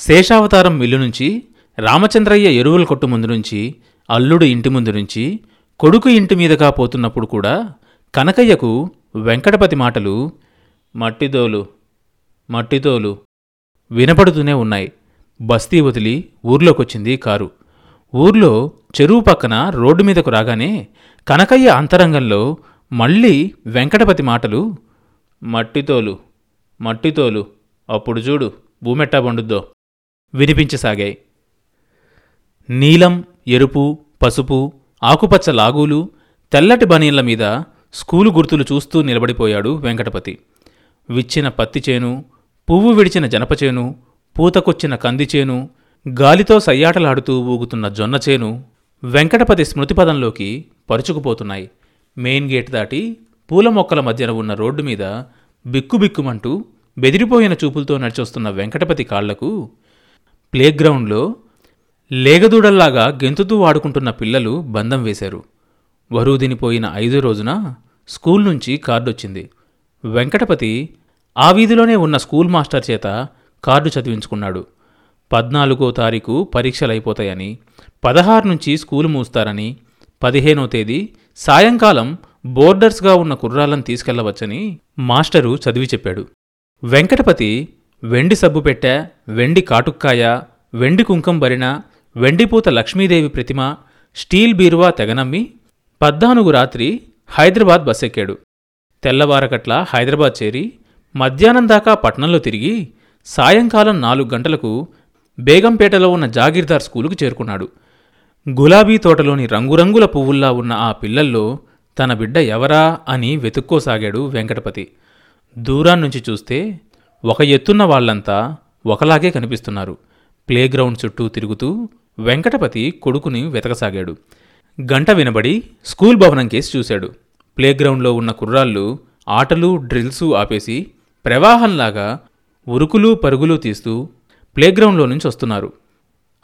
Seshavataram mill నుంచి రామచంద్రయ్య ఎరువుల కొట్టు ముందు నుంచి అల్లుడు ఇంటి ముందు నుంచి కొడుకు ఇంటి మీదగా పోతున్నప్పుడు కూడా కనకయ్యకు వెంకటపతి మాటలు మట్టిదోలు మట్టితోలు వినపడుతూనే ఉన్నాయి. బస్తీ వదిలి ఊర్లోకొచ్చింది కారు. ఊర్లో చెరువు పక్కన రోడ్డు మీదకు రాగానే కనకయ్య అంతరంగంలో మళ్ళీ వెంకటపతి మాటలు మట్టితోలు మట్టితోలు అప్పుడు చూడు భూమెట్టా పండుద్దో వినిపించసాగాయి. నీలం ఎరుపు పసుపు ఆకుపచ్చ లాగూలు తెల్లటి బనీళ్ళ మీద స్కూలు గుర్తులు చూస్తూ నిలబడిపోయాడు వెంకటపతి. విచ్చిన పత్తి చేను పువ్వు విడిచిన జనపచేను పూతకొచ్చిన కంది చేను గాలితో సయ్యాటలాడుతూ ఊగుతున్న జొన్న చేను వెంకటపతి స్మృతిపదంలోకి పరుచుకుపోతున్నాయి. మెయిన్ గేట్ దాటి పూల మొక్కల మధ్యన ఉన్న రోడ్డు మీద బిక్కుబిక్కుమంటూ బెదిరిపోయిన చూపులతో నడిచొస్తున్న వెంకటపతి కాళ్ళకు ప్లేగ్రౌండ్లో లేగదూడల్లాగా గెంతుతూ ఆడుకుంటున్న పిల్లలు బంధం వేశారు. వరుదినిపోయిన ఐదో రోజున స్కూల్ నుంచి కార్డొచ్చింది. వెంకటపతి ఆ వీధిలోనే ఉన్న స్కూల్ మాస్టర్ చేత కార్డు చదివించుకున్నాడు. పద్నాలుగో తారీఖు పరీక్షలైపోతాయని పదహారు నుంచి స్కూలు మూస్తారని పదిహేనో తేదీ సాయంకాలం బోర్డర్స్గా ఉన్న కుర్రాలను తీసుకెళ్ళవచ్చని మాస్టరు చదివి చెప్పాడు వెంకటపతి వెండి సబ్బు పెట్టె వెండి కాటుక్కాయ వెండి కుంకం బరిన వెండిపూత లక్ష్మీదేవి ప్రతిమ స్టీల్ బీరువా తెగనమ్మి పద్నాలుగు రాత్రి హైదరాబాద్ బస్సెక్కాడు. తెల్లవారకట్ల హైదరాబాద్ చేరి మధ్యాహ్నం దాకా పట్నంలో తిరిగి సాయంకాలం నాలుగు గంటలకు బేగంపేటలో ఉన్న జాగీర్దార్ స్కూలుకు చేరుకున్నాడు. గులాబీ తోటలోని రంగురంగుల పువ్వుల్లా ఉన్న ఆ పిల్లల్లో తన బిడ్డ ఎవరా అని వెతుక్కోసాగాడు వెంకటపతి. దూరాన్నుంచి చూస్తే ఒక ఎత్తున్న వాళ్ళంతా ఒకలాగే కనిపిస్తున్నారు. ప్లేగ్రౌండ్ చుట్టూ తిరుగుతూ వెంకటపతి కొడుకుని వెతకసాగాడు. గంట వినబడి స్కూల్ భవనం కేసి చూశాడు. ప్లేగ్రౌండ్లో ఉన్న కుర్రాళ్ళు ఆటలు డ్రిల్సు ఆపేసి ప్రవాహంలాగా ఉరుకులు పరుగులు తీస్తూ ప్లేగ్రౌండ్లో నుంచి వస్తున్నారు.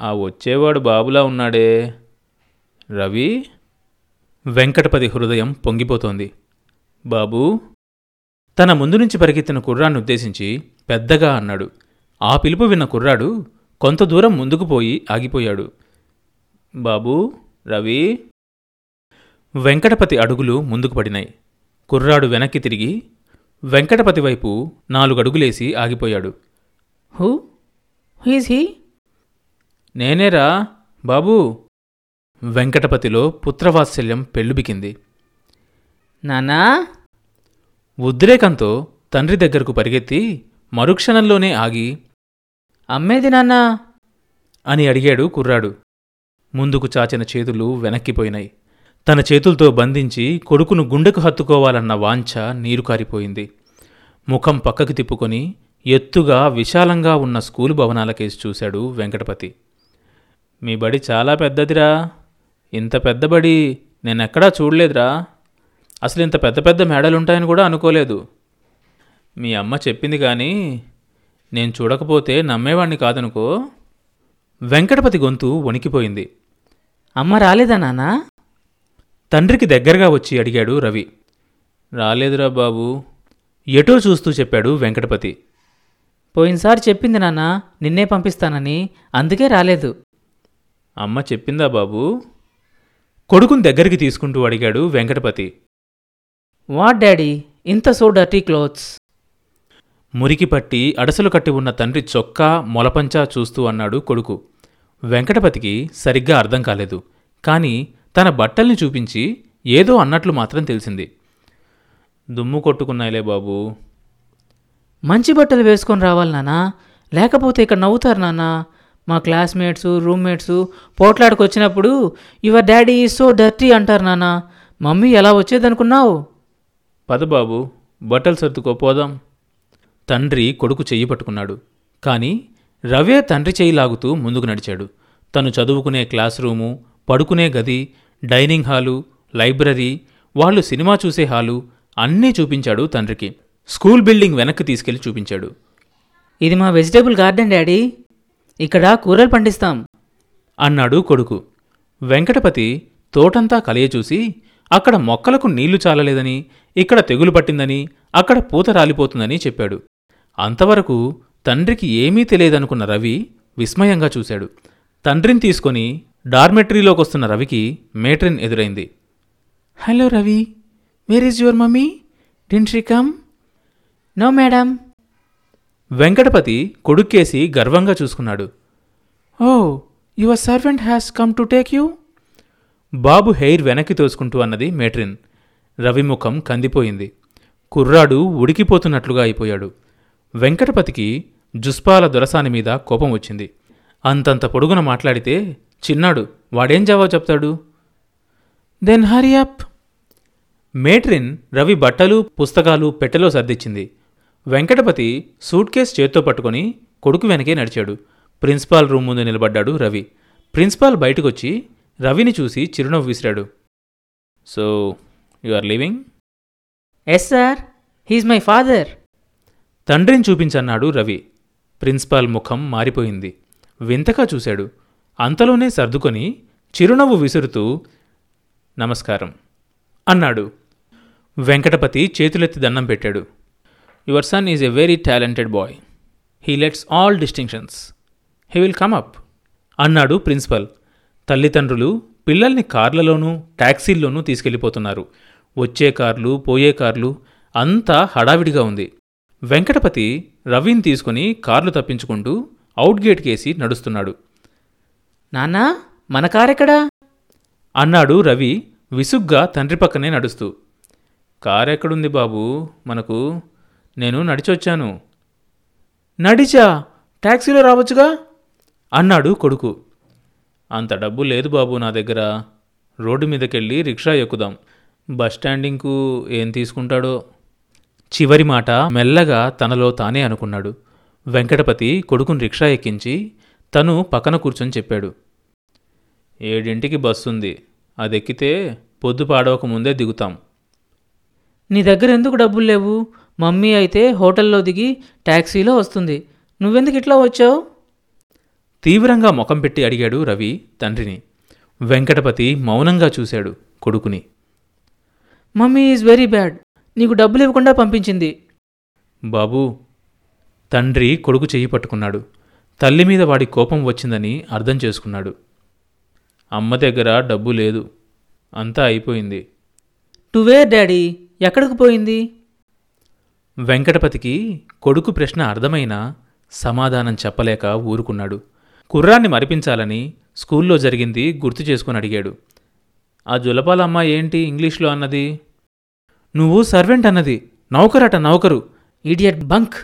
ఆ వచ్చేవాడు బాబులా ఉన్నాడే రవి? వెంకటపతి హృదయం పొంగిపోతోంది. బాబూ తన ముందు నుంచి పరిగెత్తిన కుర్రాన్ని ఉద్దేశించి పెద్దగా అన్నాడు. ఆ పిలుపు విన్న కుర్రాడు కొంత దూరం ముందుకు పోయి ఆగిపోయాడు. బాబూ రవి. వెంకటపతి అడుగులు ముందుకు పడినాయి. కుర్రాడు వెనక్కి తిరిగి వెంకటపతి వైపు నాలుగడుగులేసి ఆగిపోయాడు. హూ? Is he? నేనేరా బాబూ. వెంకటపతిలో పుత్రవాత్సల్యం పెళ్ళుబికింది. నానా? ఉద్రేకంతో తండ్రి దగ్గరకు పరిగెత్తి మరుక్షణంలోనే ఆగి అమ్మేది నాన్నా? అని అడిగాడు కుర్రాడు. ముందుకు చాచిన చేతులు వెనక్కిపోయినాయి. తన చేతులతో బంధించి కొడుకును గుండెకు హత్తుకోవాలన్న వాంఛ నీరు కారిపోయింది ముఖం పక్కకి తిప్పుకొని ఎత్తుగా విశాలంగా ఉన్న స్కూలు భవనాలకేసి చూశాడు వెంకటపతి. మీ బడి చాలా పెద్దదిరా. ఇంత పెద్ద బడి నేనెక్కడా చూడలేదురా. అసలు ఇంత పెద్ద పెద్ద మేడలుంటాయని కూడా అనుకోలేదు. మీ అమ్మ చెప్పింది కానీ నేను చూడకపోతే నమ్మేవాణ్ణి కాదనుకో వెంకటపతి గొంతు వణికిపోయింది. అమ్మ రాలేదా నానా తండ్రికి దగ్గరగా వచ్చి అడిగాడు రవి. రాలేదురా బాబు ఎటో చూస్తూ చెప్పాడు వెంకటపతి. పోయినసారి చెప్పింది నాన్న నిన్నే పంపిస్తానని అందుకే రాలేదు. అమ్మ చెప్పిందా బాబు? కొడుకుని దగ్గరికి తీసుకుంటూ అడిగాడు వెంకటపతి. వాట్ డాడీ ఇంత సో డర్టీ క్లోత్స్? మురికి పట్టి అడసలు కట్టి ఉన్న తండ్రి చొక్కా మొలపంచా చూస్తూ అన్నాడు కొడుకు. వెంకటపతికి సరిగ్గా అర్థం కాలేదు. కాని తన బట్టల్ని చూపించి ఏదో అన్నట్లు మాత్రం తెలిసింది. దుమ్ము కొట్టుకున్నాయిలే బాబు. మంచి బట్టలు వేసుకొని రావాలి నాన్నా. లేకపోతే ఇక్కడ నవ్వుతారు నాన్న. మా క్లాస్మేట్స్ రూమ్మేట్స్ పోట్లాడికి వచ్చినప్పుడు your daddy is so dirty అంటారు నాన్న. మమ్మీ ఎలా వచ్చేదనుకున్నావు? పద బాబు బట్టలు సర్దుకో పోదాం. తండ్రి కొడుకు చెయ్యి పట్టుకున్నాడు. కాని రవే తండ్రి చెయ్యి లాగుతూ ముందుకు నడిచాడు. తను చదువుకునే క్లాస్ రూము పడుకునే గది డైనింగ్ హాలు లైబ్రరీ వాళ్ళు సినిమా చూసే హాలు అన్నీ చూపించాడు తండ్రికి. స్కూల్ బిల్డింగ్ వెనక్కి తీసుకెళ్ళి చూపించాడు. ఇది మా వెజిటేబుల్ గార్డెన్ డాడీ. ఇక్కడ కూరలు పండిస్తాం. అన్నాడు కొడుకు. వెంకటపతి తోటంతా కలయ చూసి అక్కడ మొక్కలకు నీళ్ళు చాలలేదని ఇక్కడ తెగులు పట్టిందని అక్కడ పూత రాలిపోతుందని చెప్పాడు. అంతవరకు తండ్రికి ఏమీ తెలియదనుకున్న రవి విస్మయంగా చూశాడు. తండ్రిని తీసుకొని డార్మెటరీలోకి వస్తున్న రవికి మేట్రిన్ ఎదురైంది. Hello Ravi where is your mummy didn't she come no madam Venkatapati కొడుక్కేసి గర్వంగా చూసుకున్నాడు. ఓ your servant has come to take you Babu hair వెనక్కి తోసుకుంటూ అన్నది మేట్రిన్. రవి ముఖం కందిపోయింది. కుర్రాడు ఉడికిపోతున్నట్లుగా అయిపోయాడు. వెంకటపతికి జుస్పాల దొరసాని మీద కోపం వచ్చింది. అంతంత పొడుగున మాట్లాడితే చిన్నాడు వాడేం జవాబు చెప్తాడు? Then hurry up. Matron Ravi బట్టలు పుస్తకాలు పెట్టెలో సర్దిచ్చింది. వెంకటపతి సూట్ కేస్ చేత్తో పట్టుకొని కొడుకు వెనకే నడిచాడు. ప్రిన్సిపాల్ రూమ్ ముందు నిలబడ్డాడు రవి. ప్రిన్సిపాల్ బయటకొచ్చి రవిని చూసి చిరునవ్వు విసిరాడు. So you are living yes sir he's my father తండ్రిని చూపించన్నాడు రవి. ప్రిన్సిపాల్ ముఖం మారిపోయింది. వింతగా చూశాడు. అంతలోనే సర్దుకొని చిరునవ్వు విసురుతూ నమస్కారం అన్నాడు. వెంకటపతి చేతులెత్తి దండం పెట్టాడు. Your son is a very talented boy he gets all distinctions he will come up అన్నాడు ప్రిన్సిపల్. తల్లిదండ్రులు పిల్లల్ని కార్లలోనూ ట్యాక్సీల్లోనూ తీసుకెళ్ళిపోతున్నారు. వచ్చే కార్లు పోయే కార్లు అంతా హడావిడిగా ఉంది. వెంకటపతి రవిని తీసుకుని కార్లు తప్పించుకుంటూ అవుట్ గేట్ కేసి నడుస్తున్నాడు. నాన్నా మన కారెక్కడా? అన్నాడు రవి విసుగ్గా తండ్రి పక్కనే నడుస్తూ. కారెక్కడుంది బాబు? మనకు నేను నడిచొచ్చాను. నడిచా? ట్యాక్సీలో రావచ్చుగా? అన్నాడు కొడుకు. అంత డబ్బు లేదు బాబు నా దగ్గర. రోడ్డు మీదకెళ్ళి రిక్షా ఎక్కుదాం. బస్ స్టాండింగ్కు ఏం తీసుకుంటాడో? చివరి మాట మెల్లగా తనలో తానే అనుకున్నాడు. వెంకటపతి కొడుకుని రిక్షా ఎక్కించి తను పక్కన కూర్చొని చెప్పాడు. ఏడింటికి బస్సు ఉంది అది ఎక్కితే పొద్దు పాడవక ముందే దిగుతాం. నీ దగ్గర ఎందుకు డబ్బులు లేవు? మమ్మీ అయితే హోటల్లో దిగి ట్యాక్సీలో వస్తుంది. నువ్వెందుకు ఇట్లా వచ్చావు? తీవ్రంగా ముఖం పెట్టి అడిగాడు రవి తండ్రిని. వెంకటపతి మౌనంగా చూశాడు కొడుకుని. Mummy is very bad. నీకు డబ్బులు ఇవ్వకుండా పంపించింది. బాబూ తండ్రి కొడుకు చెయ్యి పట్టుకున్నాడు. తల్లి మీద వాడి కోపం వచ్చిందని అర్థం చేసుకున్నాడు. అమ్మ దగ్గర డబ్బు లేదు. అంతా అయిపోయింది. To where daddy? ఎక్కడికి పోయింది? వెంకటపతికి కొడుకు ప్రశ్న అర్థమైనా సమాధానం చెప్పలేక ఊరుకున్నాడు. కుర్రాన్ని మరిపించాలని స్కూల్లో జరిగింది గుర్తు చేసుకుని అడిగాడు. ఆ జులపాల అమ్మాయి ఏంటి ఇంగ్లీష్లో అన్నది? నువ్వు సర్వెంట్ అన్నది. నౌకరట నౌకరు. Idiot bunk.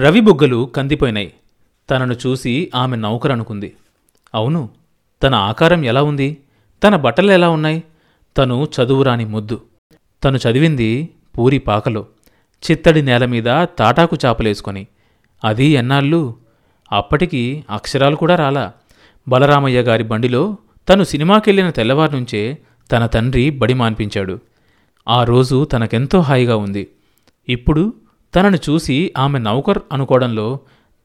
రవి బుగ్గలు కందిపోయినాయి. తనను చూసి ఆమె నౌకరనుకుంది అవును తన ఆకారం ఎలా ఉంది? తన బట్టలు ఎలా ఉన్నాయి? తను చదువురాని ముద్దు. తను చదివింది పూరి పాకలో. చిత్తడి నేల మీద తాటాకు చాపలేసుకొని. అది ఎన్నాళ్ళు? అప్పటికి అక్షరాలు కూడా రాలా. బలరామయ్య గారి బండిలో తను సినిమాకెళ్ళిన తెల్లవారు నుంచే తన తండ్రి బడి మాన్పించాడు. ఆ రోజు తనకెంతో హాయిగా ఉంది. ఇప్పుడు తనను చూసి ఆమె నౌకర్ అనుకోవడంలో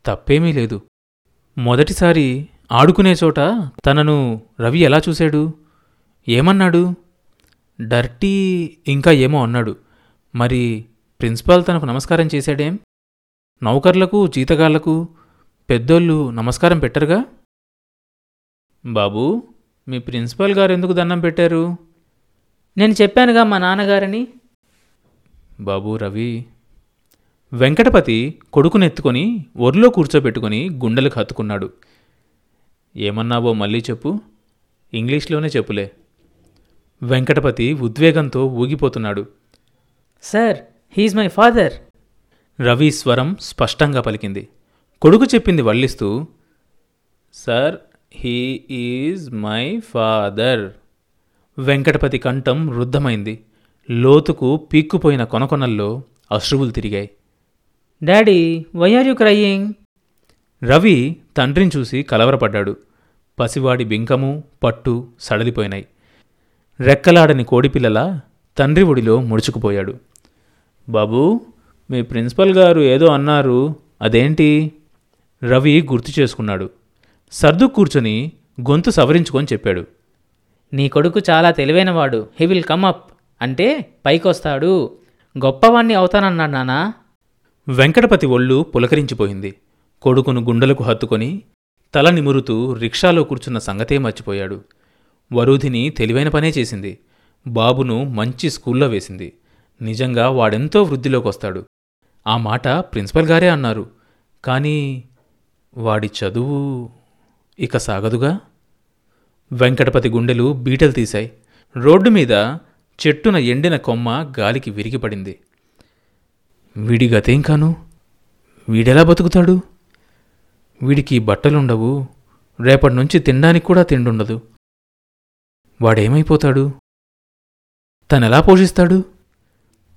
తప్పేమీ లేదు. మొదటిసారి ఆడుకునే చోట తనను రవి ఎలా చూశాడు? ఏమన్నాడు? డర్టీ ఇంకా ఏమో అన్నాడు. మరి ప్రిన్సిపాల్ తనకు నమస్కారం చేశాడేం? నౌకర్లకు జీతగాళ్ళకు పెద్దోళ్ళు నమస్కారం పెట్టరుగా? బాబూ మీ ప్రిన్సిపాల్ గారు ఎందుకు దండం పెట్టారు? నేను చెప్పానుగా మా నాన్నగారని. బాబూ రవి వెంకటపతి కొడుకునెత్తుకొని ఒరిలో కూర్చోబెట్టుకొని గుండెలకు హత్తుకున్నాడు ఏమన్నావో మళ్ళీ చెప్పు. ఇంగ్లీష్లోనే చెప్పులే. వెంకటపతి ఉద్వేగంతో ఊగిపోతున్నాడు. Sir he's my father. Ravi స్వరం స్పష్టంగా పలికింది. కొడుకు చెప్పింది వల్లిస్తూ sir he is my father. Venkatapati కంఠం రుద్ధమైంది. లోతుకు పీక్కుపోయిన కొనకొనల్లో అశ్రువులు తిరిగాయి. Daddy why are you crying? Ravi తండ్రిని చూసి కలవరపడ్డాడు. పసివాడి బింకము పట్టు సడలిపోయినాయి. రెక్కలాడని కోడిపిల్లల తండ్రి ఒడిలో ముడుచుకుపోయాడు. బాబూ మీ ప్రిన్సిపల్ గారు ఏదో అన్నారు. అదేంటి? రవి గుర్తు చేసుకున్నాడు. సర్దు కూర్చొని గొంతు సవరించుకొని చెప్పాడు. నీ కొడుకు చాలా తెలివైనవాడు. హీ విల్ కమ్ అప్ అంటే పైకొస్తాడు. గొప్పవాణ్ణి అవుతానన్నాడు నానా. వెంకటపతి ఒళ్ళు పులకరించిపోయింది. కొడుకును గుండెలకు హత్తుకొని తల నిమురుతూ రిక్షాలో కూర్చున్న సంగతే మర్చిపోయాడు. వరూధిని తెలివైన పనే చేసింది. బాబును మంచి స్కూల్లో వేసింది. నిజంగా వాడెంతో వృద్ధిలోకి వస్తాడు ఆ మాట ప్రిన్సిపల్ గారే అన్నారు. కానీ వాడి చదువు ఇక సాగదుగా? వెంకటపతి గుండెలు బీటలు తీశాయి. రోడ్డు మీద చెట్టున ఎండిన కొమ్మ గాలికి విరిగిపడింది. వీడి గతేం కాను? వీడెలా బతుకుతాడు? వీడికి బట్టలుండవు. రేపటి నుంచి తినడానికి కూడా తిండుండదు. వాడేమైపోతాడు? తనెలా పోషిస్తాడు?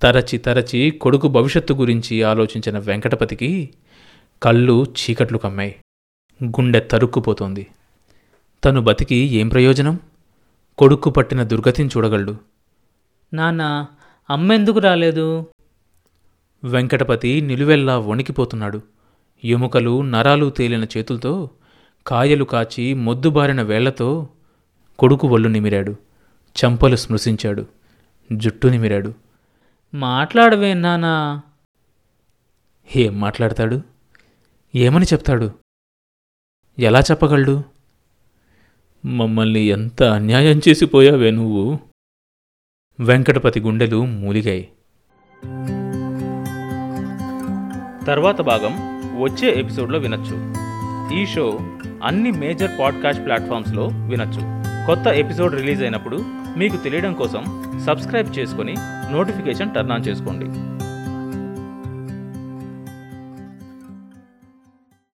తరచి తరచి కొడుకు భవిష్యత్తు గురించి ఆలోచించిన వెంకటపతికి కళ్ళు చీకట్లు కమ్మాయి. గుండె తరుక్కుపోతోంది. తను బతికి ఏం ప్రయోజనం? కొడుక్కు పట్టిన దుర్గతిని చూడగలడు. నాన్న అమ్మ ఎందుకు రాలేదు? వెంకటపతి నిలువెల్లా వణికిపోతున్నాడు. ఎముకలు నరాలు తేలిన చేతులతో కాయలు కాచి మొద్దుబారిన వేళ్ళతో కొడుకు ఒళ్ళు నిమిరాడు. చంపలు స్మృశించాడు. జుట్టు నిమిరాడు. మాట్లాడవే నాన్నా. ఏం మాట్లాడతాడు? ఏమని చెప్తాడు? ఎలా చెప్పగలడు? మమ్మల్ని ఎంత అన్యాయం చేసిపోయావే నువ్వు? వెంకటపతి గుండెలు మూలిగాయి. తర్వాత భాగం వచ్చే ఎపిసోడ్లో వినొచ్చు. ఈ షో అన్ని మేజర్ పాడ్కాస్ట్ ప్లాట్ఫామ్స్లో వినొచ్చు. కొత్త ఎపిసోడ్ రిలీజ్ అయినప్పుడు మీకు తెలియడం కోసం సబ్స్క్రైబ్ చేసుకొని నోటిఫికేషన్ టర్న్ ఆన్ చేసుకోండి.